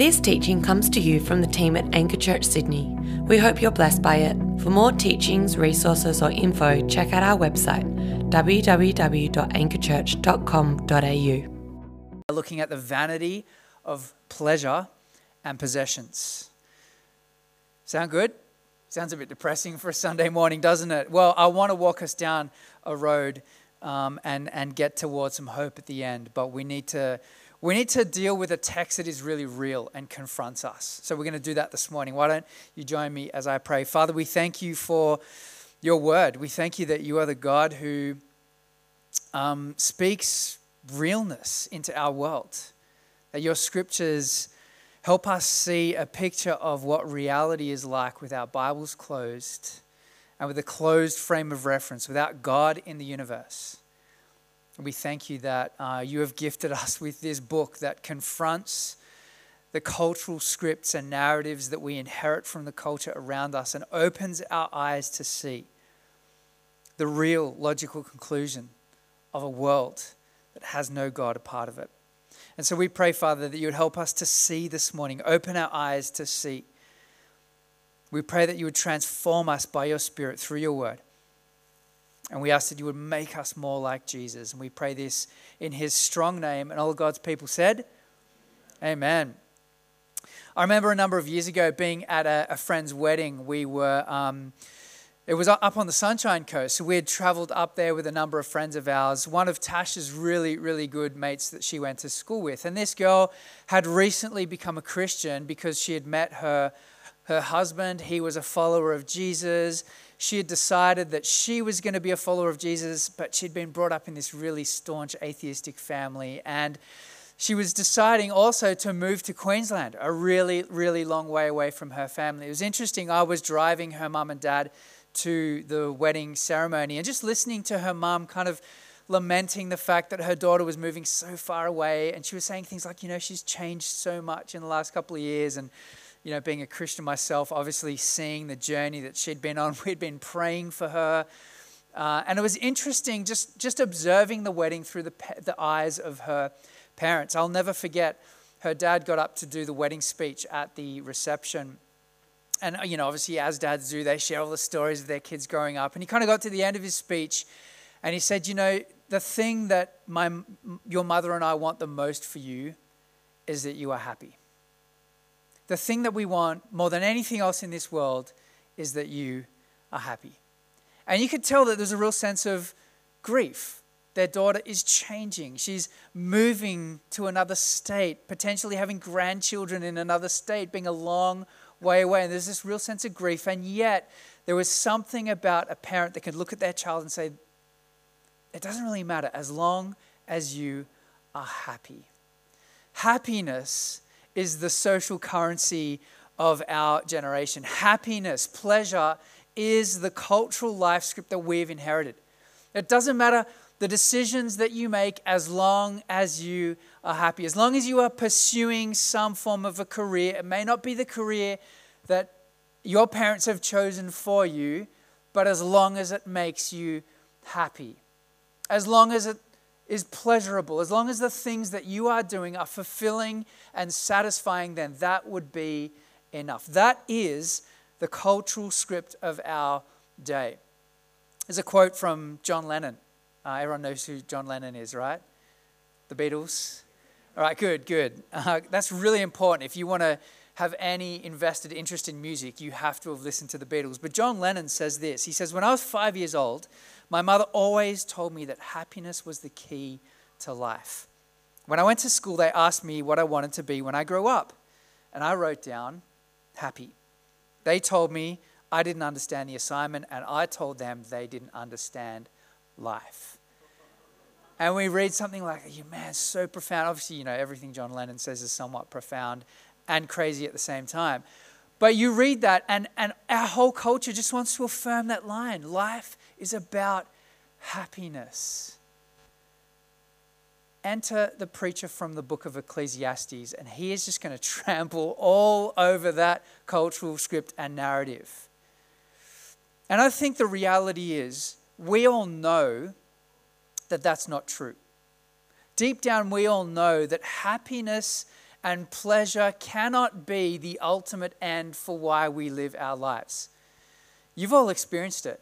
This teaching comes to you from the team at Anchor Church Sydney. We hope you're blessed by it. For more teachings, resources, or info, check out our website www.anchorchurch.com.au. looking at the vanity of pleasure and possessions. Sound good? Sounds a bit depressing for a Sunday morning, doesn't it? Well, I want to walk us down a road um, and, and get towards some hope at the end, but we need to. We need to deal with a text that is really real and confronts us. So, we're going to do that this morning. Why don't you join me as I pray? Father, we thank you for your word. We thank you that you are the God who um, speaks realness into our world, that your scriptures help us see a picture of what reality is like with our Bibles closed and with a closed frame of reference, without God in the universe. We thank you that uh, you have gifted us with this book that confronts the cultural scripts and narratives that we inherit from the culture around us and opens our eyes to see the real logical conclusion of a world that has no God a part of it. And so we pray, Father, that you would help us to see this morning, open our eyes to see. We pray that you would transform us by your Spirit through your word. And we ask that you would make us more like Jesus. And we pray this in his strong name. And all God's people said, Amen. I remember a number of years ago being at a, a friend's wedding. We were, um, it was up on the Sunshine Coast. So we had traveled up there with a number of friends of ours. One of Tasha's really, really good mates that she went to school with. And this girl had recently become a Christian because she had met her, her husband. He was a follower of Jesus she had decided that she was going to be a follower of Jesus, but she'd been brought up in this really staunch atheistic family. And she was deciding also to move to Queensland, a really, really long way away from her family. It was interesting. I was driving her mum and dad to the wedding ceremony and just listening to her mum kind of lamenting the fact that her daughter was moving so far away. And she was saying things like, you know, she's changed so much in the last couple of years. And you know, being a Christian myself, obviously seeing the journey that she'd been on. We'd been praying for her. Uh, and it was interesting just, just observing the wedding through the, the eyes of her parents. I'll never forget, her dad got up to do the wedding speech at the reception. And, you know, obviously, as dads do, they share all the stories of their kids growing up. And he kind of got to the end of his speech and he said, You know, the thing that my, your mother and I want the most for you is that you are happy the thing that we want more than anything else in this world is that you are happy. And you could tell that there's a real sense of grief. Their daughter is changing. She's moving to another state, potentially having grandchildren in another state, being a long way away. And there's this real sense of grief. And yet, there was something about a parent that could look at their child and say, It doesn't really matter as long as you are happy. Happiness is the social currency of our generation. Happiness, pleasure is the cultural life script that we've inherited. It doesn't matter the decisions that you make as long as you are happy, as long as you are pursuing some form of a career. It may not be the career that your parents have chosen for you, but as long as it makes you happy, as long as it is pleasurable, as long as the things that you are doing are fulfilling and satisfying, then that would be enough. That is the cultural script of our day. There's a quote from John Lennon. Uh, everyone knows who John Lennon is, right? The Beatles. All right, good, good. Uh, that's really important. If you want to have any invested interest in music, you have to have listened to the Beatles. But John Lennon says this He says, When I was five years old, my mother always told me that happiness was the key to life. When I went to school, they asked me what I wanted to be when I grew up, and I wrote down happy. They told me I didn't understand the assignment, and I told them they didn't understand life. And we read something like, "You man, so profound." Obviously, you know everything John Lennon says is somewhat profound and crazy at the same time. But you read that, and, and our whole culture just wants to affirm that line. Life is about happiness. Enter the preacher from the book of Ecclesiastes, and he is just going to trample all over that cultural script and narrative. And I think the reality is, we all know that that's not true. Deep down, we all know that happiness and pleasure cannot be the ultimate end for why we live our lives. You've all experienced it,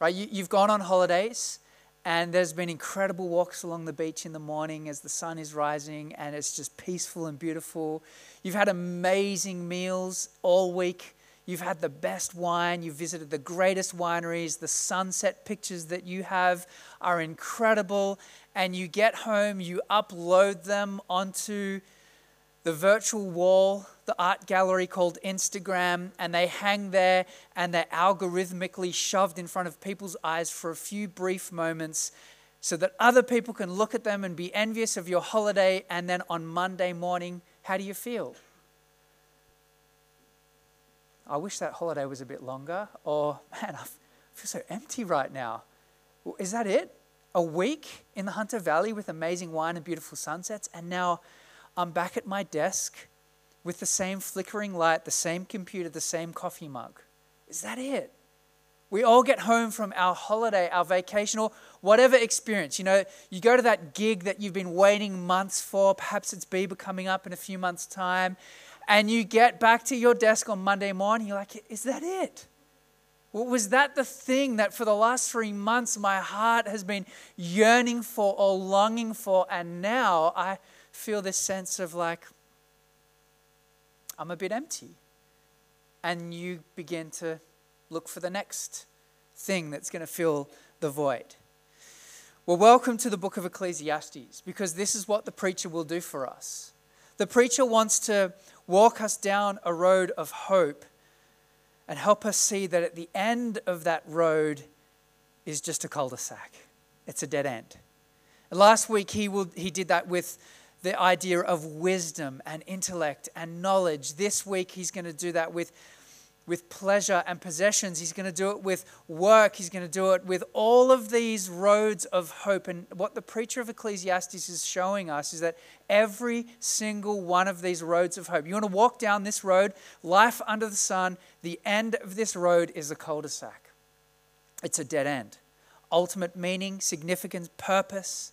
right? You, you've gone on holidays and there's been incredible walks along the beach in the morning as the sun is rising and it's just peaceful and beautiful. You've had amazing meals all week. You've had the best wine. You've visited the greatest wineries. The sunset pictures that you have are incredible. And you get home, you upload them onto the virtual wall, the art gallery called Instagram, and they hang there and they're algorithmically shoved in front of people's eyes for a few brief moments so that other people can look at them and be envious of your holiday. And then on Monday morning, how do you feel? I wish that holiday was a bit longer. Or, man, I feel so empty right now. Is that it? A week in the Hunter Valley with amazing wine and beautiful sunsets, and now I'm back at my desk with the same flickering light, the same computer, the same coffee mug. Is that it? We all get home from our holiday, our vacation, or whatever experience. You know, you go to that gig that you've been waiting months for, perhaps it's Bieber coming up in a few months' time, and you get back to your desk on Monday morning, you're like, is that it? Was that the thing that for the last three months my heart has been yearning for or longing for, and now I feel this sense of like, I'm a bit empty. And you begin to look for the next thing that's going to fill the void. Well, welcome to the book of Ecclesiastes because this is what the preacher will do for us. The preacher wants to walk us down a road of hope and help us see that at the end of that road is just a cul de sac, it's a dead end. Last week, he, will, he did that with the idea of wisdom and intellect and knowledge. This week, he's going to do that with, with pleasure and possessions. He's going to do it with work. He's going to do it with all of these roads of hope. And what the preacher of Ecclesiastes is showing us is that every single one of these roads of hope, you want to walk down this road, life under the sun, the end of this road is a cul de sac. It's a dead end. Ultimate meaning, significance, purpose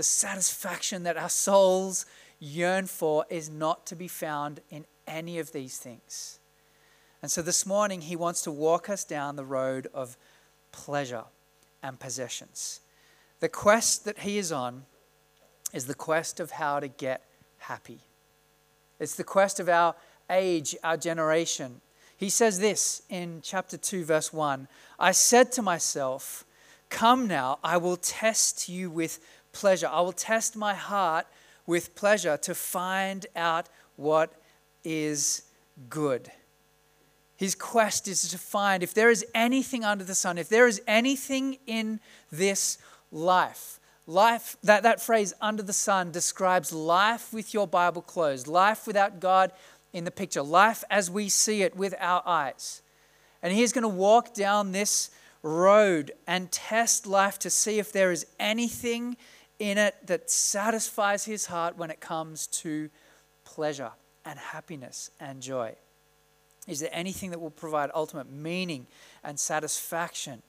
the satisfaction that our souls yearn for is not to be found in any of these things. And so this morning, he wants to walk us down the road of pleasure and possessions. The quest that he is on is the quest of how to get happy. It's the quest of our age, our generation. He says this in chapter 2, verse 1 I said to myself, Come now, I will test you with pleasure. I will test my heart with pleasure to find out what is good. His quest is to find if there is anything under the sun, if there is anything in this life. Life, that, that phrase under the sun describes life with your Bible closed, life without God in the picture, life as we see it with our eyes. And he's going to walk down this road and test life to see if there is anything in it that satisfies his heart when it comes to pleasure and happiness and joy? Is there anything that will provide ultimate meaning and satisfaction?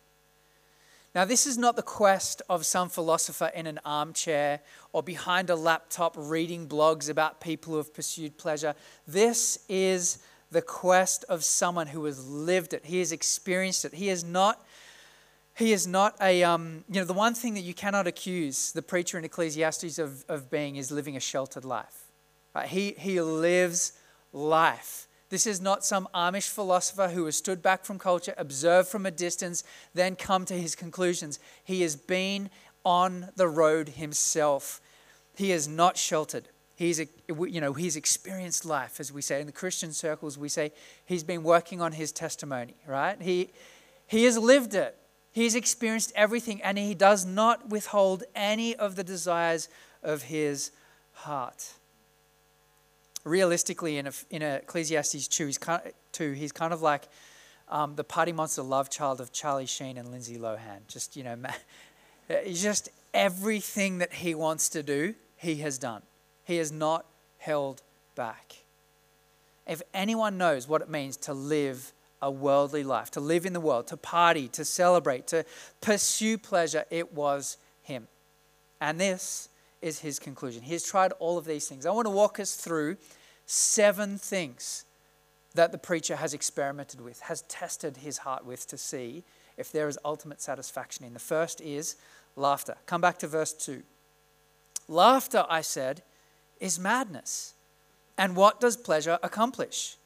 Now, this is not the quest of some philosopher in an armchair or behind a laptop reading blogs about people who have pursued pleasure. This is the quest of someone who has lived it. He has experienced it. He has not he is not a, um, you know, the one thing that you cannot accuse the preacher in Ecclesiastes of, of being is living a sheltered life. Right? He, he lives life. This is not some Amish philosopher who has stood back from culture, observed from a distance, then come to his conclusions. He has been on the road himself. He is not sheltered. He's, you know, he's experienced life, as we say in the Christian circles. We say he's been working on his testimony, right? He, he has lived it. He's experienced everything and he does not withhold any of the desires of his heart. Realistically, in, a, in Ecclesiastes 2, he's kind of, 2, he's kind of like um, the party monster love child of Charlie Sheen and Lindsay Lohan. Just, you know, just everything that he wants to do, he has done. He has not held back. If anyone knows what it means to live a worldly life, to live in the world, to party, to celebrate, to pursue pleasure, it was him. And this is his conclusion. He has tried all of these things. I want to walk us through seven things that the preacher has experimented with, has tested his heart with to see if there is ultimate satisfaction in. The first is laughter. Come back to verse 2. Laughter, I said, is madness. And what does pleasure accomplish?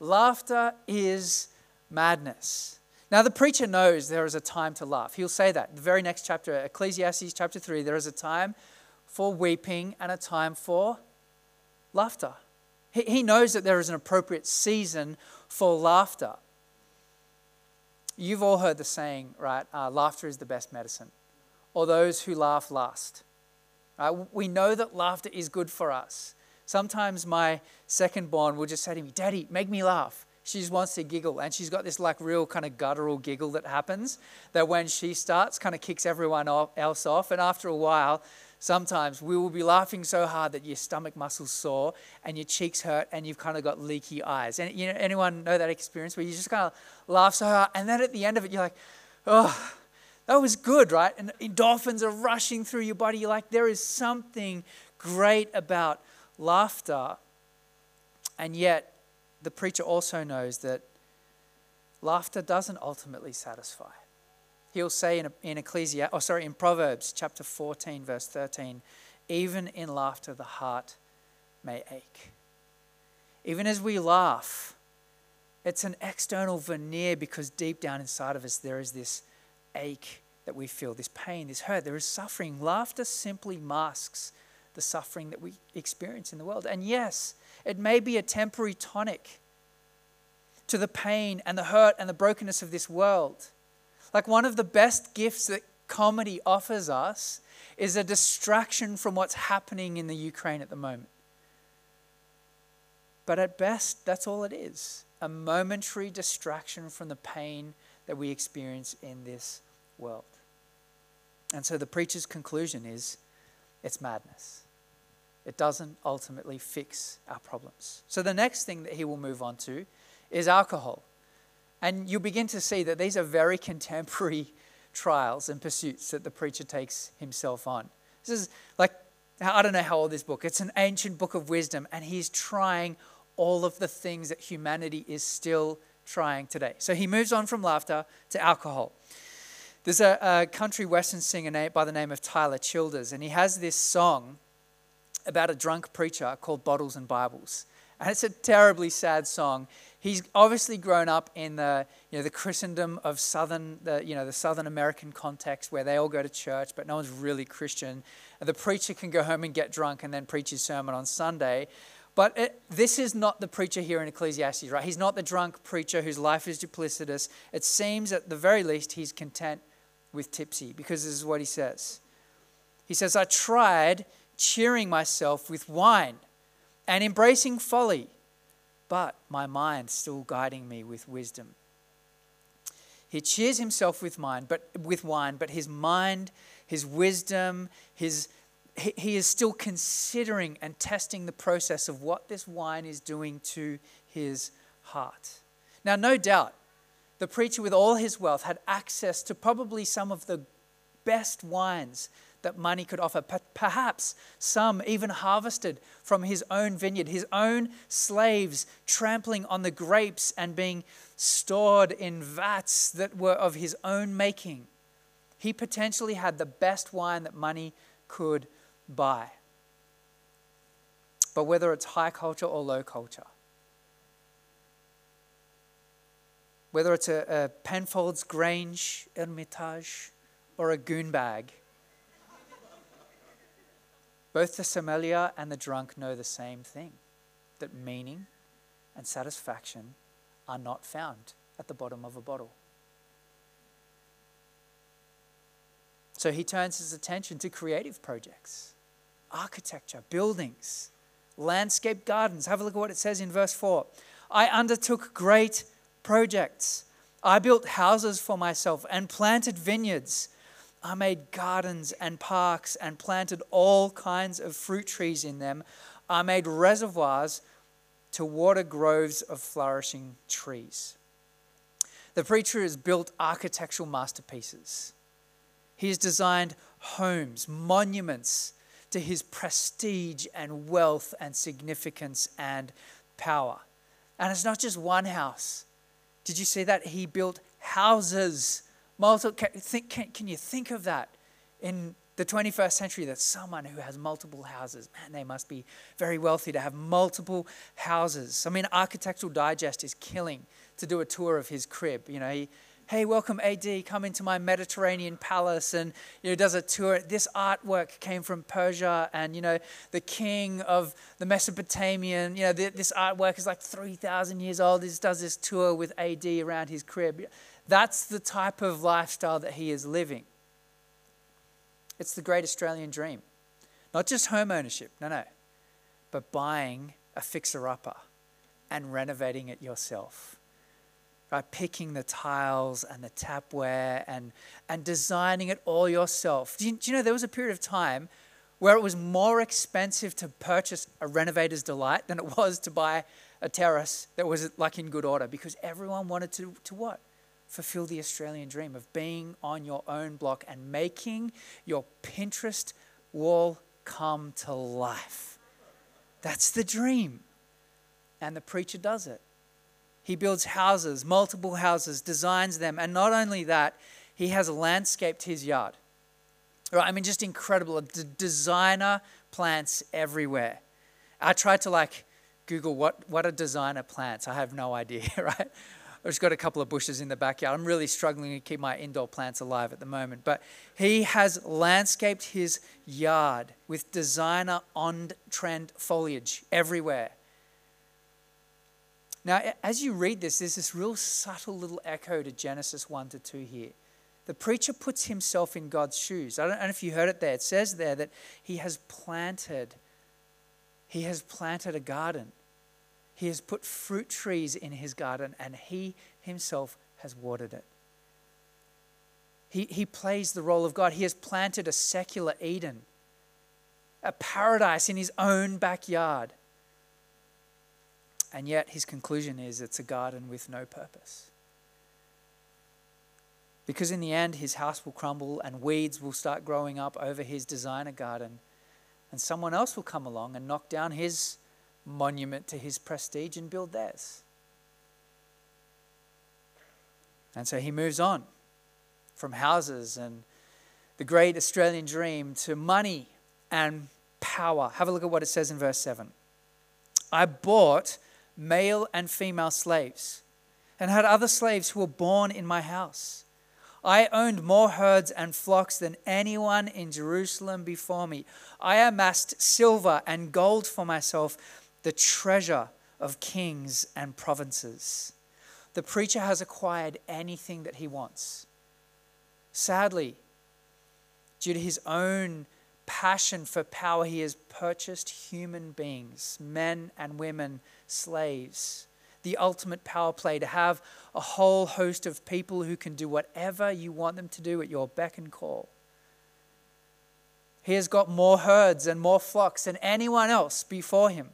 Laughter is madness. Now, the preacher knows there is a time to laugh. He'll say that. The very next chapter, Ecclesiastes chapter 3, there is a time for weeping and a time for laughter. He, he knows that there is an appropriate season for laughter. You've all heard the saying, right? Uh, laughter is the best medicine, or those who laugh last. Right? We know that laughter is good for us. Sometimes my second born will just say to me, Daddy, make me laugh. She just wants to giggle, and she's got this like real kind of guttural giggle that happens that when she starts, kind of kicks everyone else off. And after a while, sometimes we will be laughing so hard that your stomach muscles sore and your cheeks hurt and you've kind of got leaky eyes. And you know, anyone know that experience where you just kind of laugh so hard, and then at the end of it, you're like, oh, that was good, right? And endorphins are rushing through your body. You're like, there is something great about laughter. And yet, the preacher also knows that laughter doesn't ultimately satisfy. He'll say in, in Ecclesiastes, oh, sorry, in Proverbs chapter 14, verse 13, even in laughter the heart may ache. Even as we laugh, it's an external veneer because deep down inside of us there is this ache that we feel, this pain, this hurt, there is suffering. Laughter simply masks the suffering that we experience in the world. And yes, it may be a temporary tonic to the pain and the hurt and the brokenness of this world. Like one of the best gifts that comedy offers us is a distraction from what's happening in the Ukraine at the moment. But at best, that's all it is a momentary distraction from the pain that we experience in this world. And so the preacher's conclusion is it's madness. It doesn't ultimately fix our problems. So the next thing that he will move on to is alcohol. And you'll begin to see that these are very contemporary trials and pursuits that the preacher takes himself on. This is like, I don't know how old this book, it's an ancient book of wisdom, and he's trying all of the things that humanity is still trying today. So he moves on from laughter to alcohol. There's a, a country western singer by the name of Tyler Childers, and he has this song about a drunk preacher called Bottles and Bibles. And it's a terribly sad song. He's obviously grown up in the, you know, the Christendom of southern, the, you know, the Southern American context where they all go to church, but no one's really Christian. And the preacher can go home and get drunk and then preach his sermon on Sunday. But it, this is not the preacher here in Ecclesiastes, right? He's not the drunk preacher whose life is duplicitous. It seems, at the very least, he's content with tipsy because this is what he says. He says, I tried cheering myself with wine and embracing folly, but my mind still guiding me with wisdom. He cheers himself with wine, but with wine, but his mind, his wisdom, his he, he is still considering and testing the process of what this wine is doing to his heart. Now, no doubt, the preacher with all his wealth had access to probably some of the best wines that money could offer. Perhaps some even harvested from his own vineyard, his own slaves trampling on the grapes and being stored in vats that were of his own making. He potentially had the best wine that money could buy. But whether it's high culture or low culture, whether it's a, a Penfolds Grange Hermitage or a goon bag, both the sommelier and the drunk know the same thing that meaning and satisfaction are not found at the bottom of a bottle. So he turns his attention to creative projects, architecture, buildings, landscape gardens. Have a look at what it says in verse 4. I undertook great projects. I built houses for myself and planted vineyards. I made gardens and parks and planted all kinds of fruit trees in them. I made reservoirs to water groves of flourishing trees. The preacher has built architectural masterpieces. He has designed homes, monuments, to his prestige and wealth and significance and power. And it's not just one house. Did you see that? He built houses. Multiple, can, think, can, can you think of that in the 21st century that someone who has multiple houses, man, they must be very wealthy to have multiple houses. I mean, Architectural Digest is killing to do a tour of his crib. You know, he, hey, welcome AD, come into my Mediterranean palace, and you know, does a tour. This artwork came from Persia, and you know, the king of the Mesopotamian, you know, this artwork is like 3,000 years old. He does this tour with AD around his crib. That's the type of lifestyle that he is living. It's the great Australian dream. Not just home ownership, no, no, but buying a fixer upper and renovating it yourself right? Picking the tiles and the tapware and, and designing it all yourself. Do you, do you know there was a period of time where it was more expensive to purchase a renovator's delight than it was to buy a terrace that was like in good order because everyone wanted to, to what? Fulfill the Australian dream of being on your own block and making your Pinterest wall come to life. That's the dream. And the preacher does it. He builds houses, multiple houses, designs them, and not only that, he has landscaped his yard. Right? I mean, just incredible. Designer plants everywhere. I tried to like Google what, what are designer plants. I have no idea, right? I've just got a couple of bushes in the backyard. I'm really struggling to keep my indoor plants alive at the moment. But he has landscaped his yard with designer on trend foliage everywhere. Now, as you read this, there's this real subtle little echo to Genesis 1 to 2 here. The preacher puts himself in God's shoes. I don't know if you heard it there. It says there that he has planted, he has planted a garden. He has put fruit trees in his garden and he himself has watered it. He, he plays the role of God. He has planted a secular Eden, a paradise in his own backyard. And yet his conclusion is it's a garden with no purpose. Because in the end, his house will crumble and weeds will start growing up over his designer garden. And someone else will come along and knock down his monument to his prestige and build theirs. And so he moves on from houses and the great Australian dream to money and power. Have a look at what it says in verse 7. I bought male and female slaves, and had other slaves who were born in my house. I owned more herds and flocks than anyone in Jerusalem before me. I amassed silver and gold for myself, the treasure of kings and provinces. The preacher has acquired anything that he wants. Sadly, due to his own passion for power, he has purchased human beings, men and women slaves. The ultimate power play to have a whole host of people who can do whatever you want them to do at your beck and call. He has got more herds and more flocks than anyone else before him.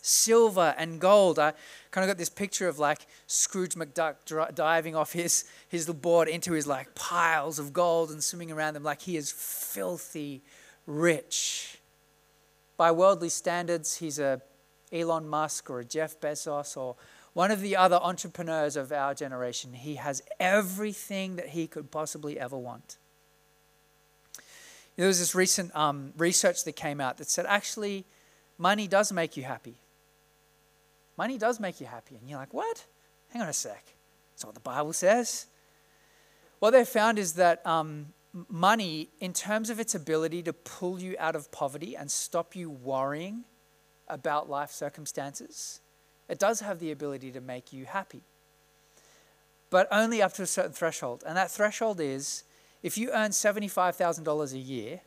Silver and gold. I kind of got this picture of like Scrooge McDuck diving off his, his board into his like piles of gold and swimming around them like he is filthy rich. By worldly standards, he's a Elon Musk or Jeff Bezos or one of the other entrepreneurs of our generation. He has everything that he could possibly ever want. There was this recent um, research that came out that said actually, money does make you happy. Money does make you happy. And you're like, what? Hang on a sec. That's what the Bible says. What they found is that um, money, in terms of its ability to pull you out of poverty and stop you worrying about life circumstances. It does have the ability to make you happy, but only up to a certain threshold. And that threshold is if you earn $75,000 a year,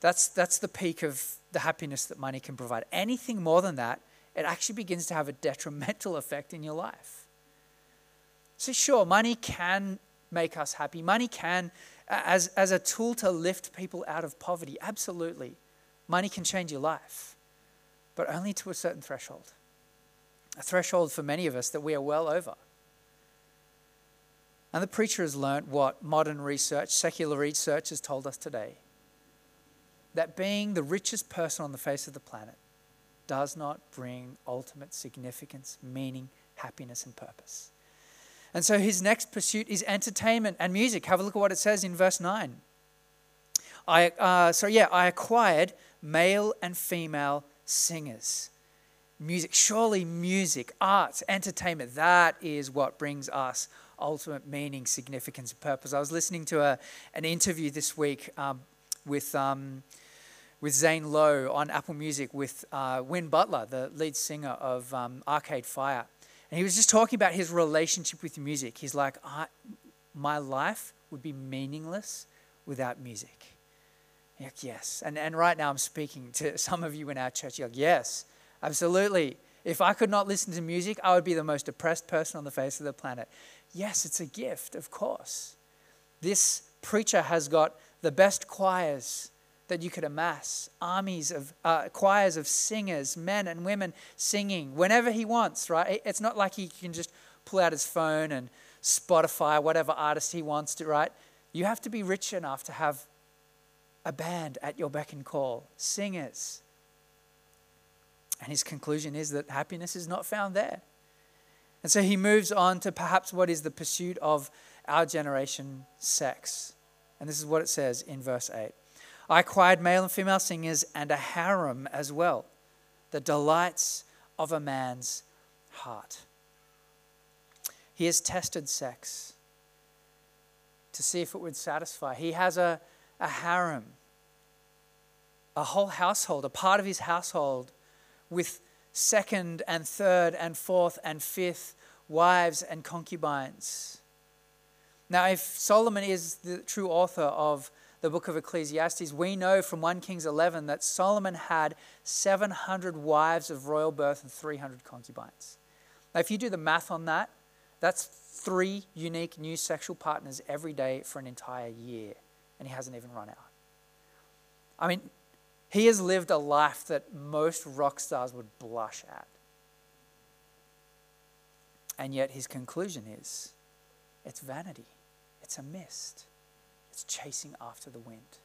that's, that's the peak of the happiness that money can provide. Anything more than that, it actually begins to have a detrimental effect in your life. So, sure, money can make us happy. Money can, as, as a tool to lift people out of poverty, absolutely. Money can change your life but only to a certain threshold. A threshold for many of us that we are well over. And the preacher has learnt what modern research, secular research, has told us today that being the richest person on the face of the planet does not bring ultimate significance, meaning, happiness, and purpose. And so his next pursuit is entertainment and music. Have a look at what it says in verse 9. I, uh, so, yeah, I acquired male and female singers. Music, surely music, arts, entertainment, that is what brings us ultimate meaning, significance, and purpose. I was listening to a, an interview this week um, with, um, with Zane Lowe on Apple Music with uh, Win Butler, the lead singer of um, Arcade Fire. And he was just talking about his relationship with music. He's like, My life would be meaningless without music. Like, yes. And, and right now I'm speaking to some of you in our church. You're like, yes, absolutely. If I could not listen to music, I would be the most depressed person on the face of the planet. Yes, it's a gift, of course. This preacher has got the best choirs that you could amass armies of uh, choirs of singers, men and women singing whenever he wants, right? It's not like he can just pull out his phone and Spotify whatever artist he wants to, right? You have to be rich enough to have a band at your beck and call, singers. And his conclusion is that happiness is not found there. And so he moves on to perhaps what is the pursuit of our generation sex. And this is what it says in verse 8 I acquired male and female singers and a harem as well, the delights of a man's heart. He has tested sex to see if it would satisfy. He has a, a harem, a whole household, a part of his household with second and third and fourth and fifth wives and concubines. Now, if Solomon is the true author of the book of Ecclesiastes, we know from 1 Kings 11 that Solomon had 700 wives of royal birth and 300 concubines. Now, if you do the math on that, that's three unique new sexual partners every day for an entire year, and he hasn't even run out. I mean, he has lived a life that most rock stars would blush at. And yet his conclusion is it's vanity, it's a mist, it's chasing after the wind.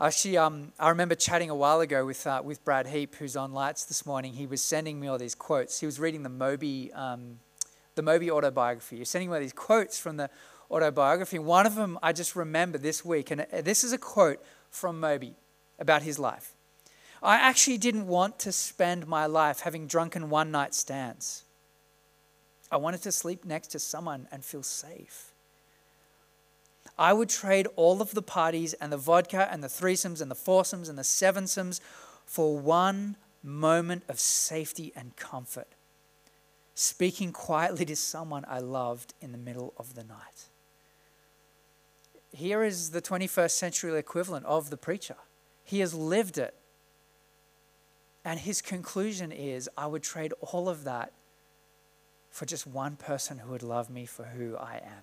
Actually, um, I remember chatting a while ago with, uh, with Brad Heap, who's on Lights this morning. He was sending me all these quotes. He was reading the Moby, um, the Moby autobiography. He was sending me all these quotes from the autobiography. One of them I just remember this week, and uh, this is a quote from Moby about his life. I actually didn't want to spend my life having drunken one night stands. I wanted to sleep next to someone and feel safe. I would trade all of the parties and the vodka and the threesomes and the foursomes and the sevensomes for one moment of safety and comfort. Speaking quietly to someone I loved in the middle of the night. Here is the 21st century equivalent of the preacher. He has lived it. And his conclusion is I would trade all of that for just one person who would love me for who I am.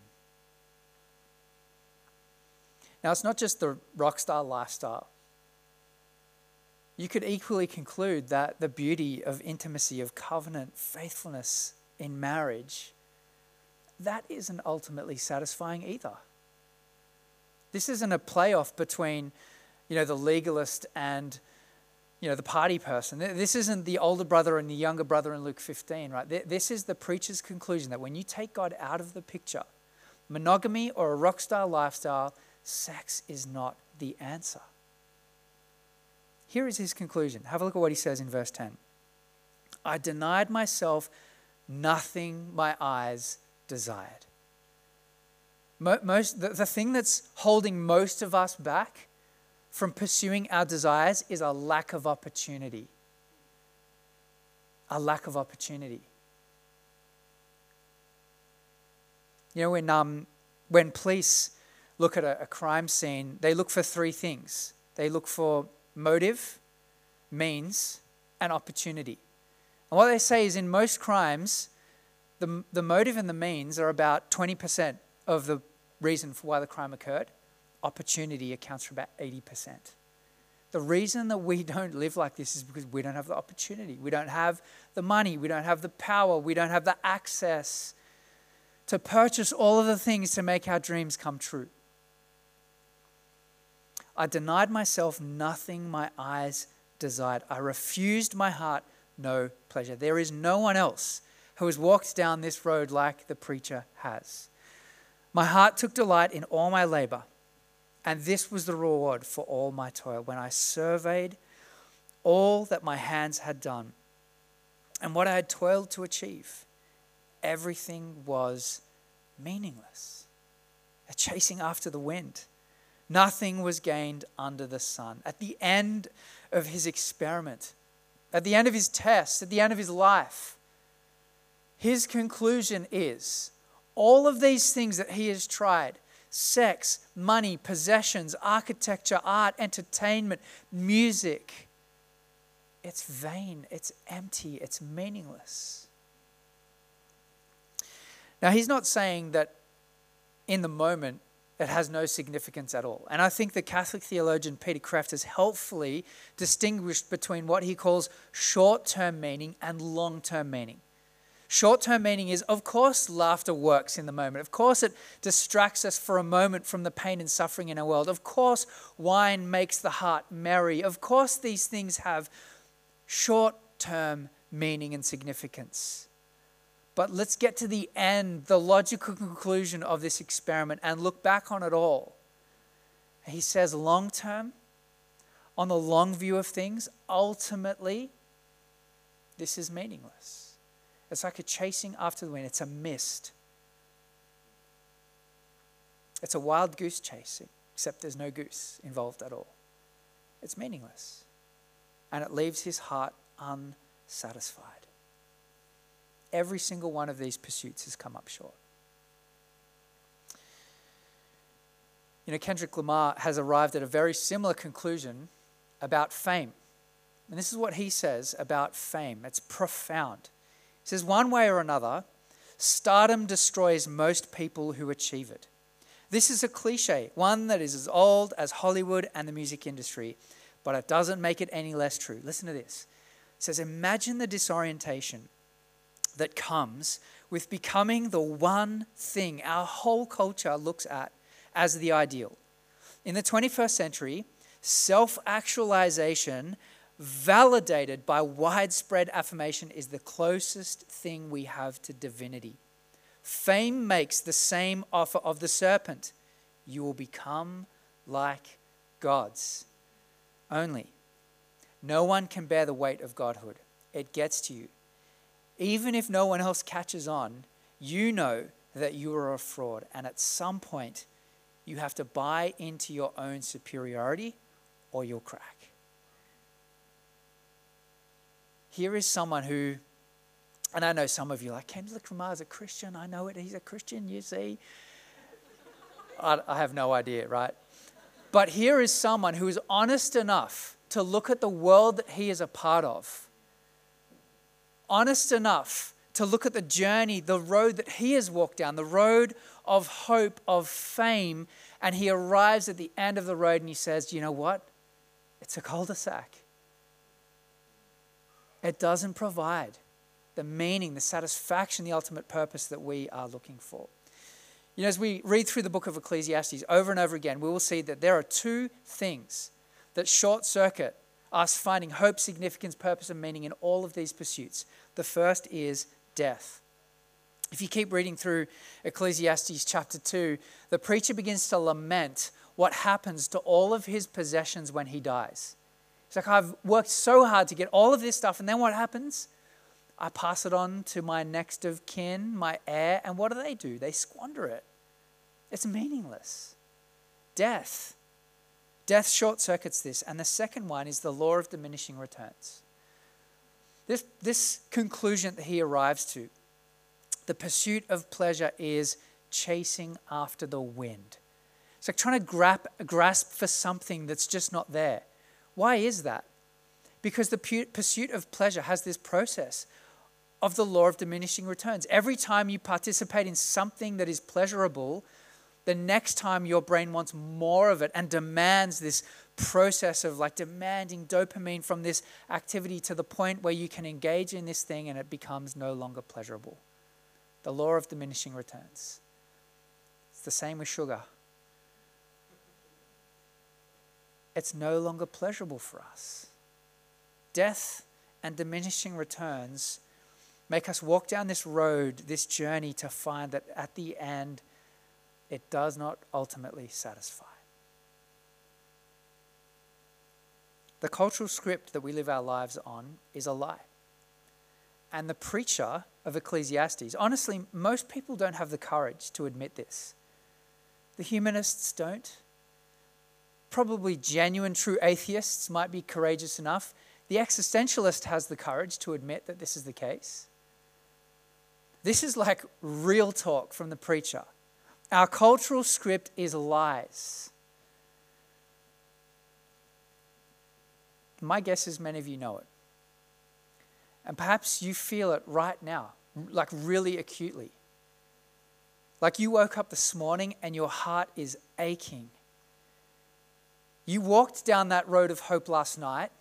Now, it's not just the rock star lifestyle. You could equally conclude that the beauty of intimacy, of covenant, faithfulness in marriage, that isn't ultimately satisfying either. This isn't a playoff between, you know, the legalist and you know, the party person. This isn't the older brother and the younger brother in Luke 15, right? This is the preacher's conclusion that when you take God out of the picture, monogamy or a rock star lifestyle, sex is not the answer. Here is his conclusion. Have a look at what he says in verse 10. I denied myself nothing my eyes desired. Most, the, the thing that's holding most of us back from pursuing our desires is a lack of opportunity. A lack of opportunity. You know, when, um, when police look at a, a crime scene, they look for three things they look for motive, means, and opportunity. And what they say is in most crimes, the, the motive and the means are about 20% of the reason for why the crime occurred opportunity accounts for about 80%. The reason that we don't live like this is because we don't have the opportunity. We don't have the money. We don't have the power. We don't have the access to purchase all of the things to make our dreams come true. I denied myself nothing my eyes desired. I refused my heart no pleasure. There is no one else who has walked down this road like the preacher has. My heart took delight in all my labor, and this was the reward for all my toil when I surveyed all that my hands had done and what I had toiled to achieve. Everything was meaningless, a chasing after the wind. Nothing was gained under the sun. At the end of his experiment, at the end of his test, at the end of his life, his conclusion is all of these things that he has tried sex, money, possessions, architecture, art, entertainment, music it's vain, it's empty, it's meaningless. Now, he's not saying that in the moment it has no significance at all. And I think the Catholic theologian Peter Kreeft has helpfully distinguished between what he calls short term meaning and long term meaning. Short term meaning is, of course, laughter works in the moment. Of course, it distracts us for a moment from the pain and suffering in our world. Of course, wine makes the heart merry. Of course, these things have short term meaning and significance. But let's get to the end, the logical conclusion of this experiment, and look back on it all. He says, long term, on the long view of things, ultimately, this is meaningless. It's like a chasing after the wind, it's a mist. It's a wild goose chasing, except there's no goose involved at all. It's meaningless. And it leaves his heart unsatisfied. Every single one of these pursuits has come up short. You know, Kendrick Lamar has arrived at a very similar conclusion about fame. And this is what he says about fame. It's profound. Says, one way or another, stardom destroys most people who achieve it. This is a cliche, one that is as old as Hollywood and the music industry, but it doesn't make it any less true. Listen to this. It says, Imagine the disorientation that comes with becoming the one thing our whole culture looks at as the ideal. In the 21st century, self actualization, validated by widespread affirmation, is the closest thing we have to divinity. Fame makes the same offer of the serpent you will become like gods. Only. No one can bear the weight of godhood, it gets to you even if no one else catches on, you know that you are a fraud. And at some point, you have to buy into your own superiority or you'll crack. Here is someone who, and I know some of you like, Kendrick is a Christian. I know it. He's a Christian, you see. I, I have no idea, right? But here is someone who is honest enough to look at the world that he is a part of honest enough to look at the journey, the road that he has walked down, the road of hope, of fame, and he arrives at the end of the road and he says, You know what? It's a cul de sac. It doesn't provide the meaning, the satisfaction, the ultimate purpose that we are looking for. You know, as we read through the book of Ecclesiastes over and over again, we will see that there are two things that short circuit us finding hope, significance, purpose, and meaning in all of these pursuits. The first is death. If you keep reading through Ecclesiastes chapter 2, the preacher begins to lament what happens to all of his possessions when he dies. He's like, I've worked so hard to get all of this stuff, and then what happens? I pass it on to my next of kin, my heir, and what do they do? They squander it. It's meaningless. Death. Death short circuits this. And the second one is the law of diminishing returns. This, this conclusion that he arrives to the pursuit of pleasure is chasing after the wind. It's like trying to grasp, grasp for something that's just not there. Why is that? Because the pursuit of pleasure has this process of the law of diminishing returns. Every time you participate in something that is pleasurable, the next time your brain wants more of it and demands this process of like demanding dopamine from this activity to the point where you can engage in this thing and it becomes no longer pleasurable. The law of diminishing returns. It's the same with sugar. It's no longer pleasurable for us. Death and diminishing returns make us walk down this road, this journey to find that at the end, it does not ultimately satisfy. The cultural script that we live our lives on is a lie. And the preacher of Ecclesiastes, honestly, most people don't have the courage to admit this. The humanists don't. Probably genuine, true atheists might be courageous enough. The existentialist has the courage to admit that this is the case. This is like real talk from the preacher. Our cultural script is lies. My guess is many of you know it. And perhaps you feel it right now, like really acutely. Like you woke up this morning and your heart is aching. You walked down that road of hope last night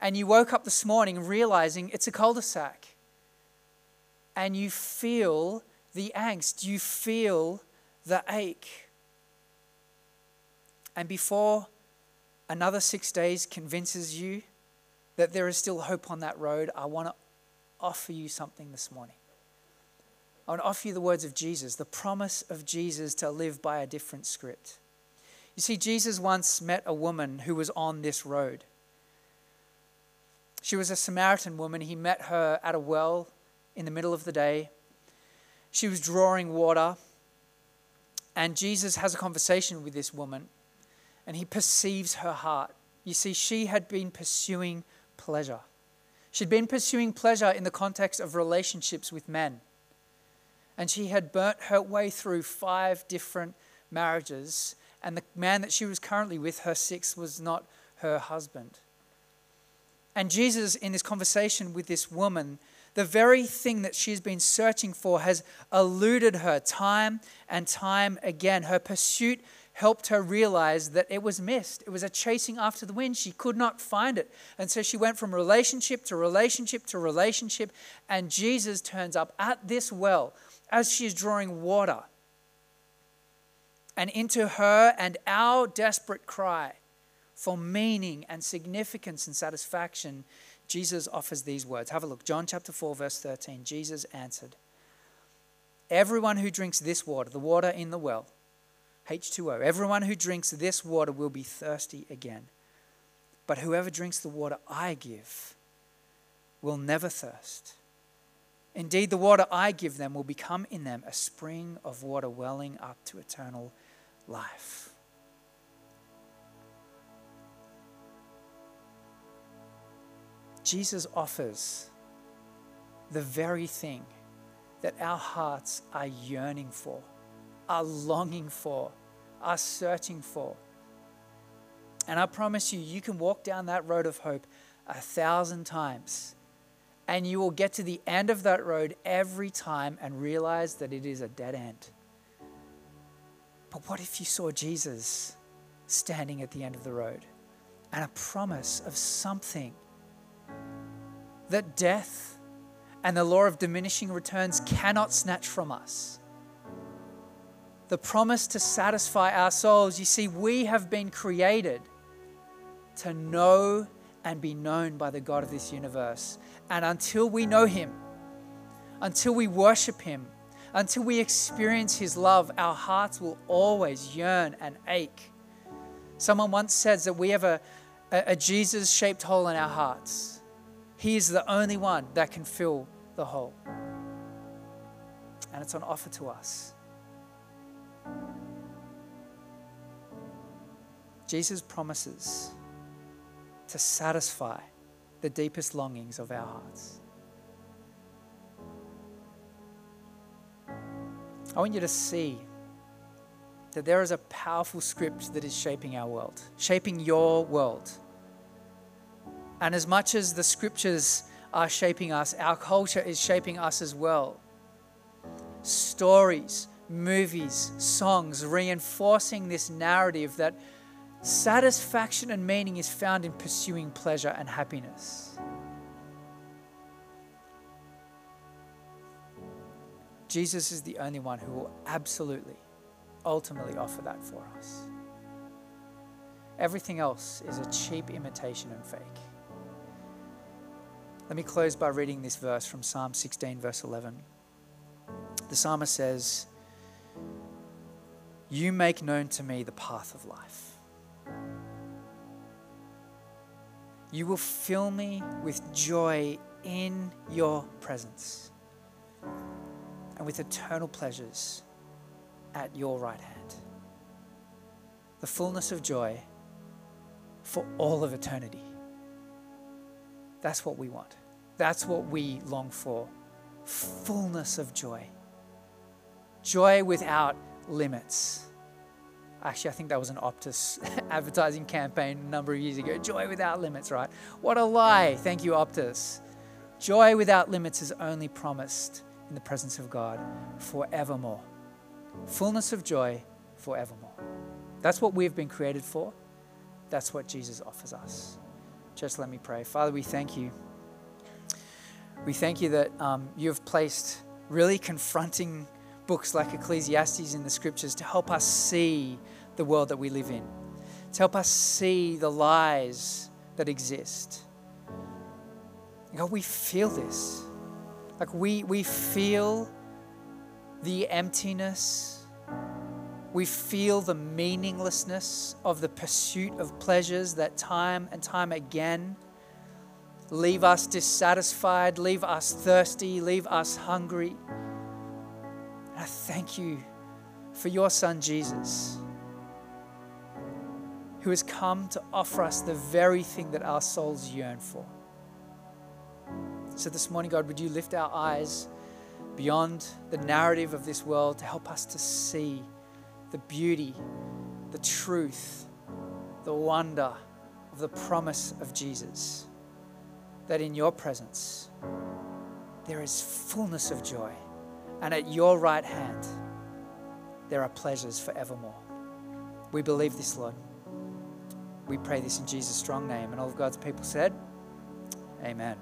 and you woke up this morning realizing it's a cul de sac. And you feel the angst, you feel the ache. And before another six days convinces you that there is still hope on that road, I want to offer you something this morning. I want to offer you the words of Jesus, the promise of Jesus to live by a different script. You see, Jesus once met a woman who was on this road. She was a Samaritan woman. He met her at a well in the middle of the day. She was drawing water. And Jesus has a conversation with this woman and he perceives her heart. You see, she had been pursuing pleasure. She'd been pursuing pleasure in the context of relationships with men. And she had burnt her way through five different marriages. And the man that she was currently with, her sixth, was not her husband. And Jesus, in this conversation with this woman, the very thing that she's been searching for has eluded her time and time again. Her pursuit helped her realize that it was mist. It was a chasing after the wind. She could not find it. And so she went from relationship to relationship to relationship. And Jesus turns up at this well as she is drawing water. And into her and our desperate cry for meaning and significance and satisfaction, Jesus offers these words. Have a look. John chapter 4, verse 13. Jesus answered, Everyone who drinks this water, the water in the well, H2O. Everyone who drinks this water will be thirsty again. But whoever drinks the water I give will never thirst. Indeed, the water I give them will become in them a spring of water welling up to eternal life. Jesus offers the very thing that our hearts are yearning for are longing for, are searching for. And I promise you, you can walk down that road of hope a thousand times, and you will get to the end of that road every time and realize that it is a dead end. But what if you saw Jesus standing at the end of the road and a promise of something that death and the law of diminishing returns cannot snatch from us? the promise to satisfy our souls. You see, we have been created to know and be known by the God of this universe. And until we know Him, until we worship Him, until we experience His love, our hearts will always yearn and ache. Someone once says that we have a, a, a Jesus shaped hole in our hearts. He is the only one that can fill the hole. And it's on offer to us. Jesus promises to satisfy the deepest longings of our hearts. I want you to see that there is a powerful script that is shaping our world, shaping your world. And as much as the scriptures are shaping us, our culture is shaping us as well. Stories, movies, songs reinforcing this narrative that satisfaction and meaning is found in pursuing pleasure and happiness. Jesus is the only one who will absolutely, ultimately offer that for us. Everything else is a cheap imitation and fake. Let me close by reading this verse from Psalm 16, verse 11. The psalmist says, You make known to me the path of life. You will fill me with joy in your presence and with eternal pleasures at your right hand. The fullness of joy for all of eternity. That's what we want. That's what we long for. Fullness of joy. Joy without limits. Actually, I think that was an Optus advertising campaign a number of years ago. Joy without limits, right? What a lie. Thank you, Optus. Joy without limits is only promised in the presence of God forevermore. Fullness of joy forevermore. That's what we've been created for. That's what Jesus offers us. Just let me pray. Father, we thank you. We thank you that um, you have placed really confronting books like Ecclesiastes in the scriptures to help us see the world that we live in, to help us see the lies that exist. God, we feel this. Like we, we feel the emptiness. We feel the meaninglessness of the pursuit of pleasures that time and time again leave us dissatisfied, leave us thirsty, leave us hungry. And I thank you for your son Jesus, who has come to offer us the very thing that our souls yearn for. So this morning, God, would you lift our eyes beyond the narrative of this world to help us to see the beauty, the truth, the wonder of the promise of Jesus. That in your presence there is fullness of joy, and at your right hand there are pleasures forevermore. We believe this, Lord. We pray this in Jesus' strong name. And all of God's people said, Amen.